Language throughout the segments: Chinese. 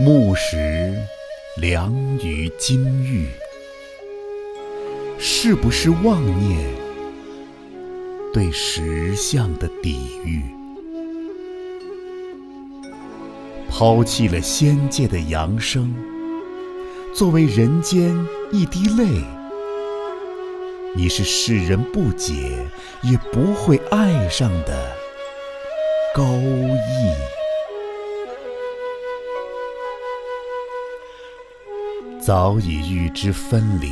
木石良于金玉，是不是妄念对石像的抵御？抛弃了仙界的扬声，作为人间一滴泪，你是世人不解也不会爱上的高义。早已预知分离，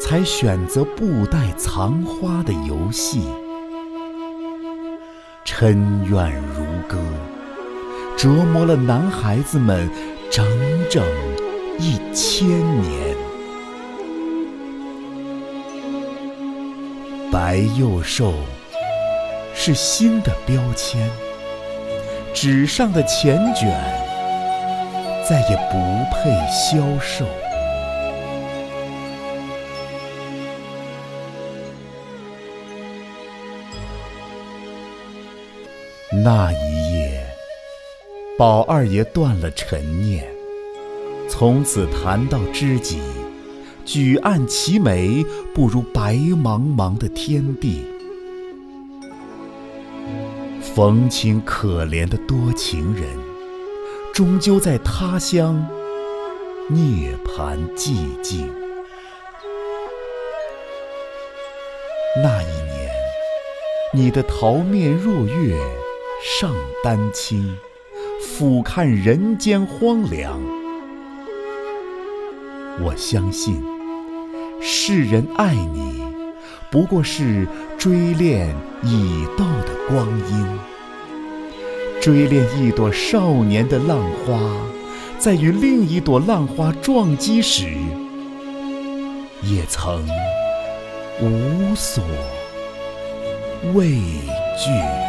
才选择布袋藏花的游戏。嗔怨如歌，折磨了男孩子们整整一千年。白幼瘦是新的标签，纸上的钱卷。再也不配销售。那一夜，宝二爷断了陈念，从此谈到知己，举案齐眉，不如白茫茫的天地。冯清可怜的多情人。终究在他乡涅槃寂静。那一年，你的桃面若月上丹青，俯瞰人间荒凉。我相信，世人爱你，不过是追恋已到的光阴。追恋一朵少年的浪花，在与另一朵浪花撞击时，也曾无所畏惧。